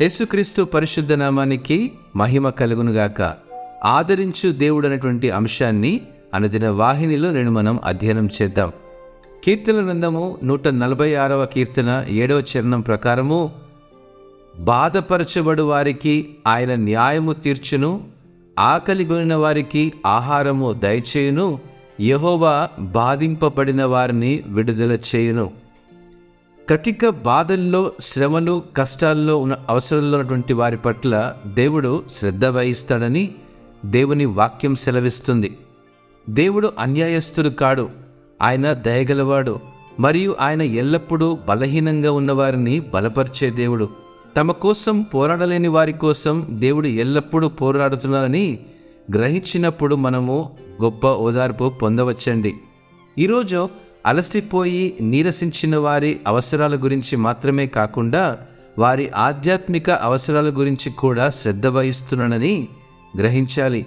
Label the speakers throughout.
Speaker 1: యేసుక్రీస్తు పరిశుద్ధ నామానికి మహిమ కలుగునుగాక. ఆదరించు దేవుడు అనేటువంటి అంశాన్ని అనుదిన వాహినిలో నేను మనం అధ్యయనం చేద్దాం. కీర్తన గ్రంథము నూట నలభై ఆరవ కీర్తన ఏడవ చరణం ప్రకారము బాధపరచబడు వారికి ఆయన న్యాయము తీర్చును ఆకలిగొనిన వారికి ఆహారము దయచేయును యహోవా బాధింపబడిన వారిని విడుదల చేయును. కటిక బాధల్లో శ్రమలు కష్టాల్లో ఉన్న అవసరంలో ఉన్నటువంటి వారి పట్ల దేవుడు శ్రద్ధ వహిస్తాడని దేవుని వాక్యం సెలవిస్తుంది. దేవుడు అన్యాయస్తుడు కాడు ఆయన దయగలవాడు మరియు ఆయన ఎల్లప్పుడూ బలహీనంగా ఉన్నవారిని బలపరిచే దేవుడు. తమ కోసం పోరాడలేని వారి కోసం దేవుడు ఎల్లప్పుడూ పోరాడుతున్నారని గ్రహించినప్పుడు మనము గొప్ప ఓదార్పు పొందవచ్చండి. ఈరోజు అలసిపోయి నీరసించిన వారి అవసరాల గురించి మాత్రమే కాకుండా వారి ఆధ్యాత్మిక అవసరాల గురించి కూడా శ్రద్ధ వహిస్తున్నానని గ్రహించాలి.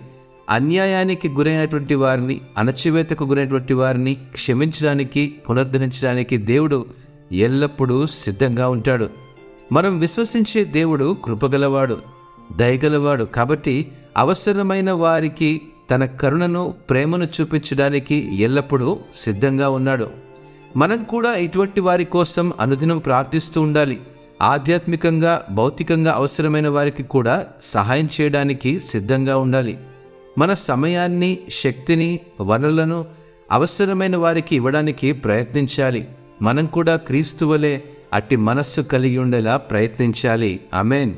Speaker 1: అన్యాయానికి గురైనటువంటి వారిని అణచివేతకు గురైనటువంటి వారిని క్షమించడానికి పునరుద్ధరించడానికి దేవుడు ఎల్లప్పుడూ సిద్ధంగా ఉంటాడు. మనం విశ్వసించే దేవుడు కృపగలవాడు దయగలవాడు. కాబట్టి అవసరమైన వారికి తన కరుణను ప్రేమను చూపించడానికి ఎల్లప్పుడూ సిద్ధంగా ఉన్నాడు. మనం కూడా ఇటువంటి వారి కోసం అనుదినం ప్రార్థిస్తూ ఉండాలి. ఆధ్యాత్మికంగా భౌతికంగా అవసరమైన వారికి కూడా సహాయం చేయడానికి సిద్ధంగా ఉండాలి. మన సమయాన్ని శక్తిని వనరులను అవసరమైన వారికి ఇవ్వడానికి ప్రయత్నించాలి. మనం కూడా క్రీస్తువులే అట్టి మనస్సు కలిగి ఉండేలా ప్రయత్నించాలి. అమేన్